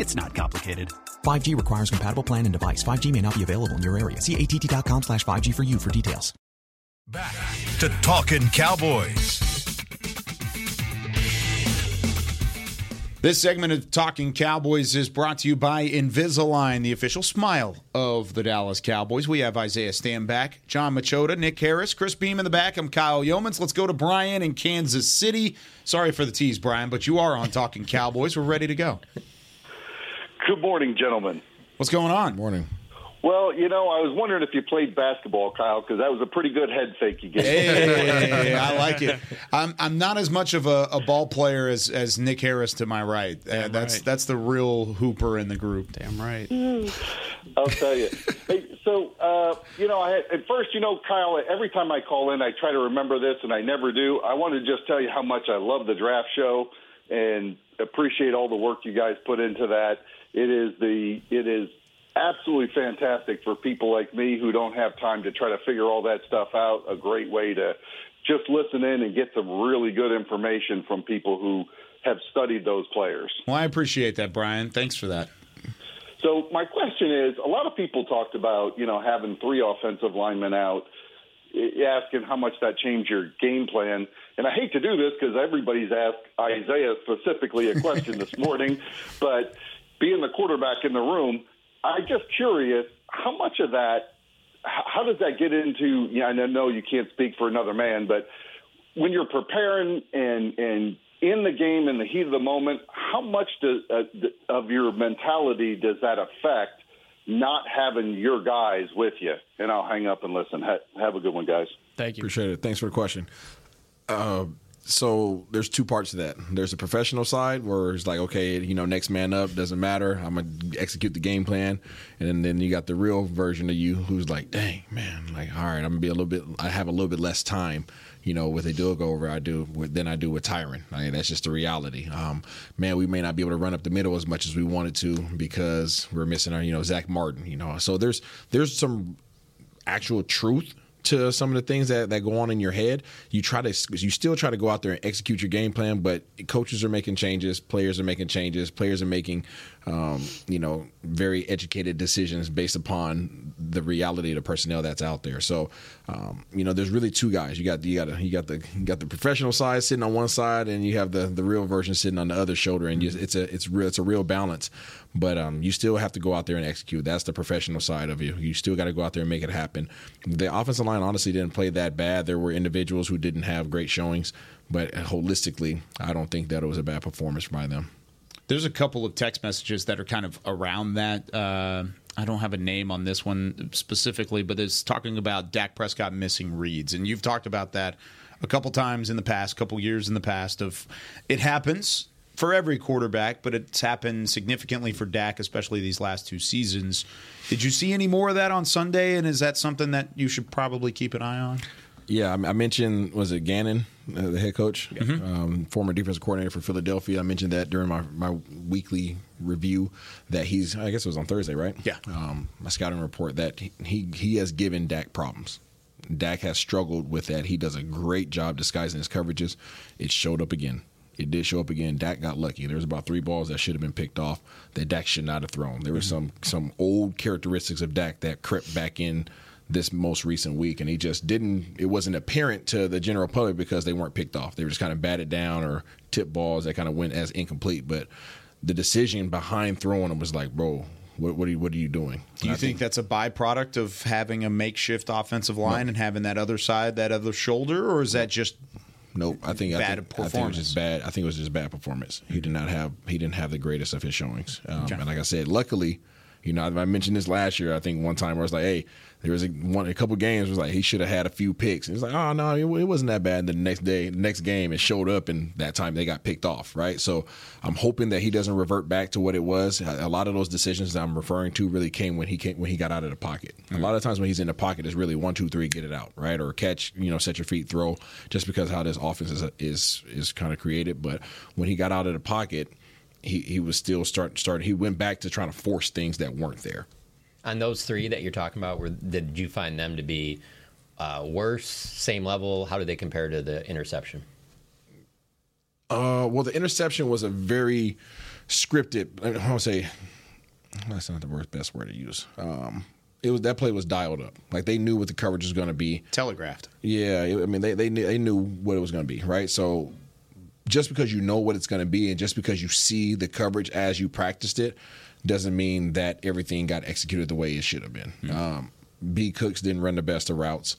It's not complicated. 5G requires compatible plan and device. 5G may not be available in your area. See att.com slash 5G for you for details. Back to Talking Cowboys. This segment of Talking Cowboys is brought to you by Invisalign, the official smile of the Dallas Cowboys. We have Isaiah Stanback, Jon Machota, Nick Harris, Chris Beam in the back. I'm Kyle Youmans. Let's go to Brian in Kansas City. Sorry for the tease, Brian, but you are on Talking Cowboys. We're ready to go. Good morning, gentlemen. What's going on? Morning. Well, you know, I was wondering if you played basketball, Kyle, because that was a pretty good head fake you gave. Hey, I like it. I'm I'm not as much of a, a ball player as, as Nick Harris to my right. Uh, that's right. that's the real hooper in the group. Damn right. I'll tell you. Hey, so uh, you know, I had, at first, you know, Kyle. Every time I call in, I try to remember this, and I never do. I want to just tell you how much I love the draft show and appreciate all the work you guys put into that. It is the it is absolutely fantastic for people like me who don't have time to try to figure all that stuff out. A great way to just listen in and get some really good information from people who have studied those players. Well, I appreciate that, Brian. Thanks for that. So my question is, a lot of people talked about, you know, having three offensive linemen out, eh, asking how much that changed your game plan. And I hate to do this because everybody's asked Isaiah specifically a question this morning, but being the quarterback in the room, I'm just curious, how much of that, how does that get into, you know, I know you can't speak for another man, but when you're preparing and and in the game in the heat of the moment, how much does, uh, of your mentality does that affect not having your guys with you? And I'll hang up and listen. Ha- have a good one, guys. Thank you. Appreciate it. Thanks for the question. Uh, so there's two parts to that. There's the professional side where it's like, okay, you know, next man up doesn't matter. I'm gonna execute the game plan, and then, then you got the real version of you who's like, dang man, like all right, I'm gonna be a little bit. I have a little bit less time, you know, with a do go over I do with, than I do with Tyron. I mean, that's just the reality. Um, man, we may not be able to run up the middle as much as we wanted to because we're missing our, you know, Zach Martin. You know, so there's there's some actual truth to some of the things that, that go on in your head. You try to you still try to go out there and execute your game plan, but coaches are making changes, players are making changes, players are making um, you know very educated decisions based upon the reality of the personnel that's out there. So um, you know there's really two guys. You got you got you got the you got the professional side sitting on one side, and you have the the real version sitting on the other shoulder, and you, it's a it's real it's a real balance. But um, you still have to go out there and execute. That's the professional side of you. You still got to go out there and make it happen. The offensive line honestly didn't play that bad. There were individuals who didn't have great showings, but holistically, I don't think that it was a bad performance by them. There's a couple of text messages that are kind of around that. Uh, I don't have a name on this one specifically, but it's talking about Dak Prescott missing reads, and you've talked about that a couple times in the past, couple years in the past. Of it happens for every quarterback, but it's happened significantly for Dak, especially these last two seasons. Did you see any more of that on Sunday, and is that something that you should probably keep an eye on? Yeah, I I mentioned was it Gannon, uh, the head coach, Mhm. um, former defensive coordinator for Philadelphia. I mentioned that during my, my weekly review that he's I guess it was on Thursday, right? Yeah. Um, my scouting report that he, he he has given Dak problems. Dak has struggled with that. He does a great job disguising his coverages. It showed up again. It did show up again. Dak got lucky. There was about three balls that should have been picked off that Dak should not have thrown. There were some some old characteristics of Dak that crept back in this most recent week, and he just didn't. It wasn't apparent to the general public because they weren't picked off. They were just kind of batted down or tip balls that kind of went as incomplete. But the decision behind throwing him was like, bro, what, what are you what are you doing? Do you I think that's a byproduct of having a makeshift offensive line and having that other side, that other shoulder, or is that just Nope. I think bad I think, I think it was performance? just bad. I think it was just bad performance. He did not have he didn't have the greatest of his showings. Um, Okay. And like I said, luckily You know, I mentioned this last year. I think one time where I was like, "Hey, there was a, one a couple games was like he should have had a few picks." And it's like, "Oh no, it, it wasn't that bad." And the next day, next game, it showed up, and that time they got picked off. Right. So I'm hoping that he doesn't revert back to what it was. A lot of those decisions that I'm referring to really came when he came when he got out of the pocket. A lot of times when he's in the pocket, it's really one, two, three, get it out, right, or catch, you know, set your feet, throw. Just because how this offense is is is kind of created, but when he got out of the pocket. He, he was still start start. He went back to trying to force things that weren't there. On those three that you're talking about, were, did you find them to be uh, worse, same level? How do they compare to the interception? Uh, well, the interception was a very scripted. I want to say that's not the worst best word to use. Um, it was that play was dialed up. Like they knew what the coverage was going to be. Telegraphed. Yeah, I mean they they knew, they knew what it was going to be, right? So just because you know what it's going to be, and just because you see the coverage as you practiced it, doesn't mean that everything got executed the way it should have been. Mm-hmm. Um, B. Cooks didn't run the best of routes.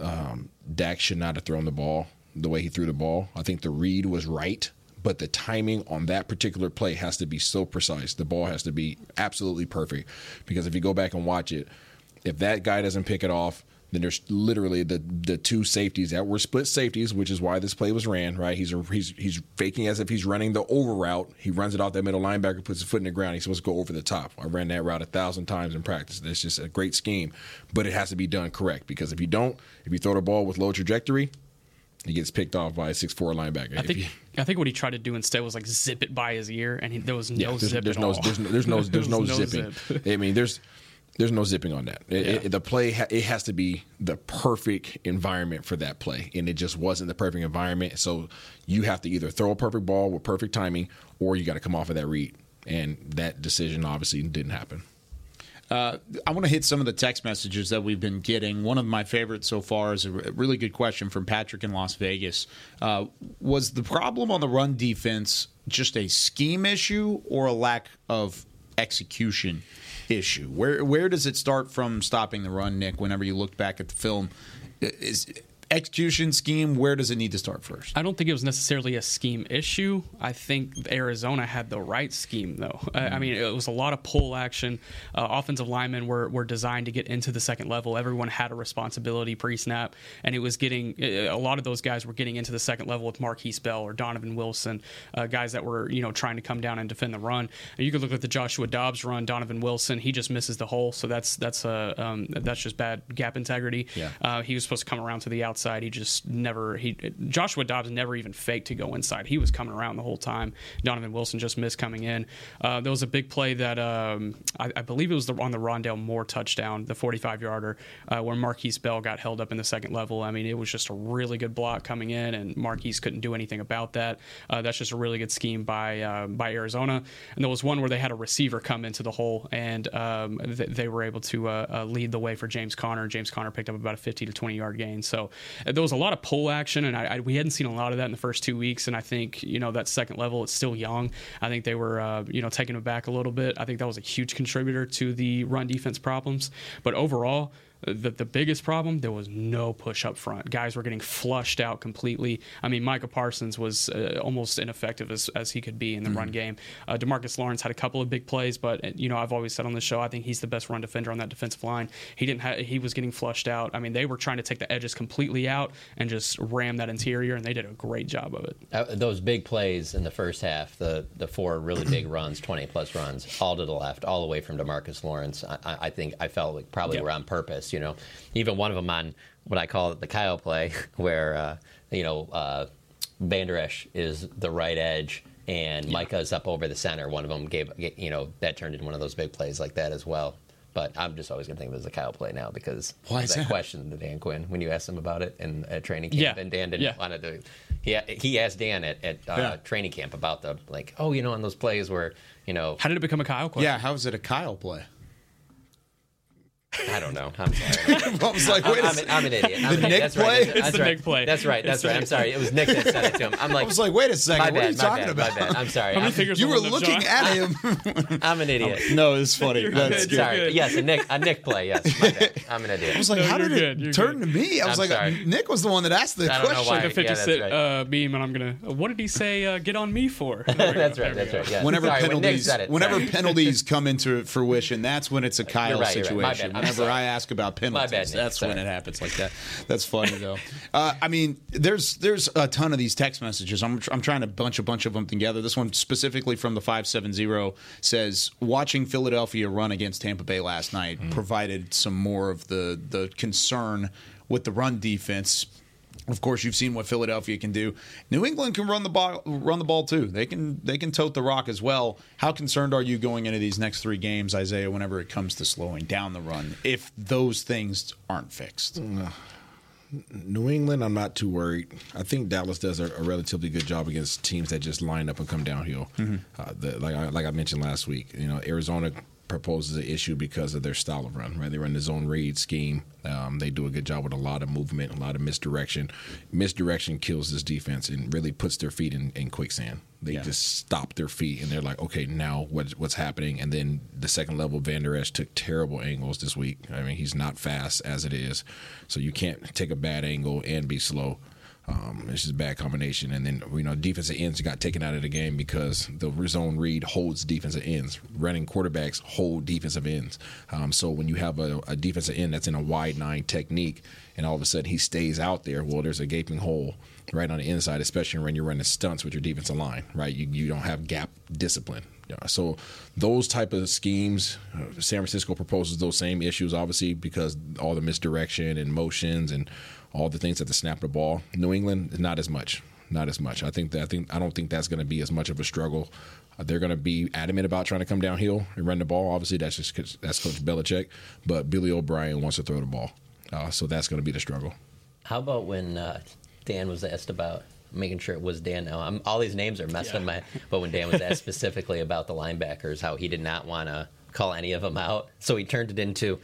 Um, Dak should not have thrown the ball the way he threw the ball. I think the read was right, but the timing on that particular play has to be so precise. The ball has to be absolutely perfect because if you go back and watch it, if that guy doesn't pick it off, then there's literally the the two safeties that were split safeties, which is why this play was ran. Right, he's a, he's he's faking as if he's running the over route. He runs it off that middle linebacker, puts his foot in the ground. He's supposed to go over the top. I ran that route a thousand times in practice. That's just a great scheme, but it has to be done correct because if you don't, if you throw the ball with low trajectory, he gets picked off by a six four linebacker. I think I think what he tried to do instead was like zip it by his ear, and he, there was no yeah, there's, zip there's at no, all. There's no there's no there's no, There was zipping. zip. I mean, there's there's no zipping on that. It, Yeah. it- the play ha- it has to be the perfect environment for that play, and it just wasn't the perfect environment. So you have to either throw a perfect ball with perfect timing, or you got to come off of that read, and that decision obviously didn't happen. Uh, I want to hit some of the text messages that we've been getting. One of my favorites so far is a really good question from Patrick in Las Vegas. Uh, was the problem on the run defense just a scheme issue or a lack of execution issue? Where where does it start from stopping the run, Nick? Whenever you look back at the film, is execution scheme? Where does it need to start first? I don't think it was necessarily a scheme issue. I think Arizona had the right scheme, though. I- I mean, it was a lot of pull action. Uh, offensive linemen were, were designed to get into the second level. Everyone had a responsibility pre snap, and it was getting a lot of those guys were getting into the second level with Markquese Bell or Donovan Wilson, uh, guys that were you know trying to come down and defend the run. And you could look at the Joshua Dobbs run. Donovan Wilson, he just misses the hole, so that's that's uh, um, that's just bad gap integrity. Yeah. Uh, he was supposed to come around to the outside. He just never. He Joshua Dobbs never even faked to go inside. He was coming around the whole time. Donovan Wilson just missed coming in. Uh, there was a big play that um, I, I believe it was the, on the Rondale Moore touchdown, the 45 yarder, uh, where Markquese Bell got held up in the second level. I mean, it was just a really good block coming in, and Markquese couldn't do anything about that. Uh, that's just a really good scheme by uh, by Arizona. And there was one where they had a receiver come into the hole, and um, th- they were able to uh, uh, lead the way for James Conner. James Conner picked up about a 50 to 20 yard gain. So there was a lot of pull action, and I, I, we hadn't seen a lot of that in the first two weeks. And I think you know that second level, it's still young. I think they were uh, you know taking it back a little bit. I think that was a huge contributor to the run defense problems. But overall. The, the biggest problem there was no push up front guys were getting flushed out completely i mean micah parsons was uh, almost ineffective as, as he could be in the run game uh, demarcus lawrence had a couple of big plays but uh, you know i've always said on the show i think he's the best run defender on that defensive line he didn't ha- he was getting flushed out i mean they were trying to take the edges completely out and just ram that interior and they did a great job of it Uh, those big plays in the first half, the the four really big runs, twenty plus runs, all to the left, all the way from Demarcus Lawrence. I, I I think I felt like probably Yep. were on purpose. You know, even one of them on what I call the Kyle play, where uh, you know uh, Vander Esch is the right edge. And Micah's up over the center. One of them gave, you know, that turned into one of those big plays like that as well. But I'm just always going to think of it as a Kyle play now because Why is that, that? question to Dan Quinn when you asked him about it in at training camp, Yeah. and Dan didn't Yeah. want to do. He he asked Dan at, at uh, Yeah. training camp about the like, oh, you know, on those plays where you know, how did it become a kyle question Yeah, how is it a Kyle play? I don't know. I'm sorry. I was like, wait a I'm, second. I'm an idiot. I'm The an Nick idiot. That's play? Right. That's, It's that's the. Nick play. That's right. That's It's right. I'm sorry. It was Nick that said it to him. I'm like, I was like, wait a second. my what are you talking bad, about? My bad. I'm sorry. I'm, You were looking Jon? at him. I'm an idiot. no, it's funny. You're That's good, good. Sorry. good. Yes, a Nick, a Nick play. Yes, my bad. I'm an idiot. I was like, No, how did good, it you're turn good. to me? I was I'm like, sorry. Nick was the one that asked the I question. why. Like a 50 Yeah, that's cent right. uh, meme, and I'm gonna. What did he say? Uh, get on me for? There we go, that's right. That's right. Whenever sorry, when Nick penalties, whenever penalties come into fruition, that's when it's a Kyle right, you're right. My situation. Whenever. I ask about penalties, bad, Nick. that's when it happens like that. That's funny though. Uh, I mean, there's there's a ton of these text messages. I'm I'm trying to bunch a bunch of them together. This one specifically from the five seven zero says watching Philadelphia run against Tampa Bay last night Hmm. provided some more of the the concern with the run defense. Of course, you've seen what Philadelphia can do. New England can run the ball, run the ball too. They can they can tote the rock as well. How concerned are you going into these next three games, Isaiah? Whenever it comes to slowing down the run, if those things aren't fixed, New England, I'm not too worried. I think Dallas does a, a relatively good job against teams that just line up and come downhill. Uh, the, like, I, like I mentioned last week, you know, Arizona proposes an issue because of their style of run. Right, they run the zone read scheme. Um, they do a good job with a lot of movement, a lot of misdirection. Misdirection kills this defense and really puts their feet in, in quicksand. They just stop their feet and they're like, okay, now what, what's happening? And then the second level, Vander Esch took terrible angles this week. I mean, he's not fast as it is, so you can't take a bad angle and be slow. Um, it's just a bad combination. And then, you know, defensive ends got taken out of the game because the zone read holds defensive ends. Running quarterbacks hold defensive ends. Um, so when you have a, a defensive end that's in a wide nine technique and all of a sudden he stays out there, well, there's a gaping hole right on the inside, especially when you're running stunts with your defensive line, right? You, you don't have gap discipline. So those type of schemes, uh, San Francisco proposes those same issues, obviously, because all the misdirection and motions and all the things at the snap of the ball. New England, is not as much, not as much. I think that I think I don't think that's going to be as much of a struggle. Uh, they're going to be adamant about trying to come downhill and run the ball. Obviously, that's just 'cause that's Coach Belichick, but Billy O'Brien wants to throw the ball, uh, so that's going to be the struggle. How about when uh, Dan was asked about making sure it was Dan? Now, I'm, all these names are messing in my. But when Dan was asked specifically about the linebackers, how he did not want to call any of them out, so he turned it into.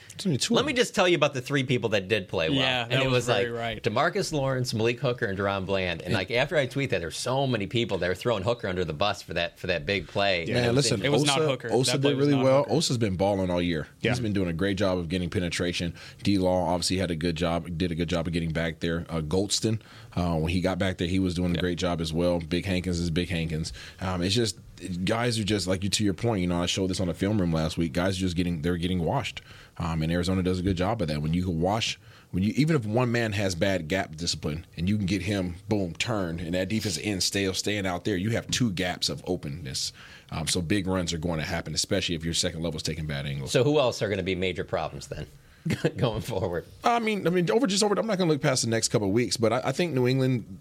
Let me just tell you about the three people that did play well. Yeah, and it was was, like right. Demarcus Lawrence, Malik Hooker, and DaRon Bland. And like after I tweet that, there's so many people that were throwing Hooker under the bus for that for that big play. And it Man, was listen, in- Osa, Osa did really well. Osa's been balling all year. Yeah. He's been doing a great job of getting penetration. D. Law obviously had a good job, did a good job of getting back there. Uh, Golston, uh, when he got back there, he was doing a great job as well. Big Hankins is Big Hankins. Um, it's just guys are just like you to your point. You know, I showed this on the film room last week. Guys are just getting they're getting washed, um, and Arizona does a good job of that. When you can wash when you even if one man has bad gap discipline and you can get him boom turned and that defensive end still staying out there, you have two gaps of openness. Um, so big runs are going to happen, especially if your second level is taking bad angles. So who else are going to be major problems then going forward? I mean, I mean, over just over. I'm not going to look past the next couple of weeks, but I, I think New England,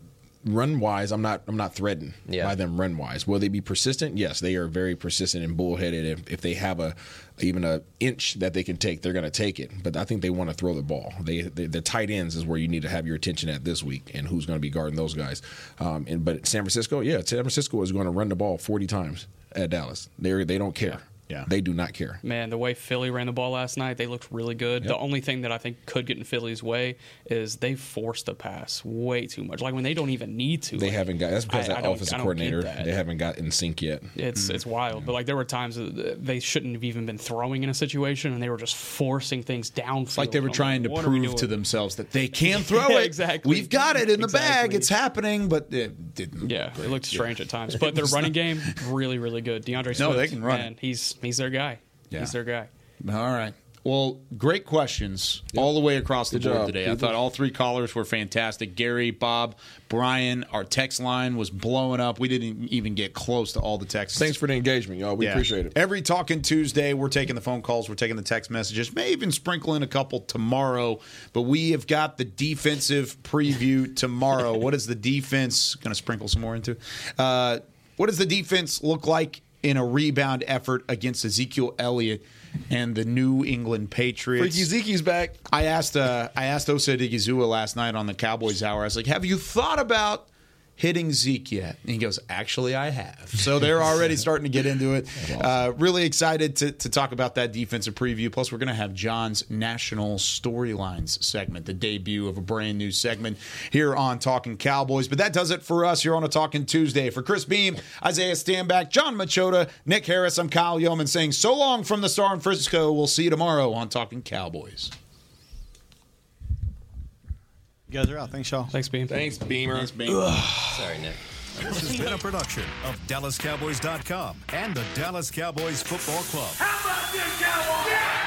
run wise, I'm not. I'm not threatened by them run wise. Will they be persistent? Yes, they are very persistent and bullheaded. If, if they have a even a inch that they can take, they're going to take it. But I think they want to throw the ball. They, they the tight ends is where you need to have your attention at this week, and who's going to be guarding those guys. Um, and but San Francisco, yeah, San Francisco is going to run the ball 40 times at Dallas. They they don't care. Yeah. They do not care. Man, the way Philly ran the ball last night, they looked really good. Yep. The only thing that I think could get in Philly's way is they forced the pass way too much. Like when they don't even need to. They Like, haven't got. That's because I- I that don't- offensive coordinator. that. They haven't got in sync yet. It's it's mm-hmm. wild, but like there were times that they shouldn't have even been throwing in a situation, and they were just forcing things downfield. It's like they were I'm trying to what are we prove to themselves that they can throw Yeah, it. exactly. We've got it in the bag. It's happening, but it didn't. Yeah, it looked Yeah. strange at times, but their running not- game really really good. D'Andre Swift, No, they can run. Man, he's he's their guy. Yeah. He's their guy. All right. Well, great questions all the way across the Good board job, today. I thought all three callers were fantastic. Gary, Bob, Brian, our text line was blowing up. We didn't even get close to all the texts. Thanks for the engagement, y'all. We Yeah. appreciate it. Every Talking Tuesday, we're taking the phone calls, we're taking the text messages, may even sprinkle in a couple tomorrow. But we have got the defensive preview tomorrow. what is the defense going to sprinkle some more into? Uh, what does the defense look like in a rebound effort against Ezekiel Elliott and the New England Patriots? Freaky Zeke's back. I asked uh, I asked Osa Odighizuwa last night on the Cowboys Hour. I was like, "Have you thought about hitting Zeke yet? And he goes, Actually, I have. So they're already starting to get into it. Uh, really excited to, to talk about that defensive preview. Plus, we're going to have Jon's National Storylines segment, the debut of a brand new segment here on Talking Cowboys. But that does it for us here on a Talking Tuesday. For Chris Beam, Isaiah Stanback, Jon Machota, Nick Harris, I'm Kyle Yeoman saying so long from the Star in Frisco. We'll see you tomorrow on Talking Cowboys. You guys are out. Thanks, y'all. Thanks, Beam. Thanks, Beamer. Thanks, Beamer. Sorry, Nick. This has been a production of DallasCowboys.com and the Dallas Cowboys Football Club. How about this, Cowboys? Yeah!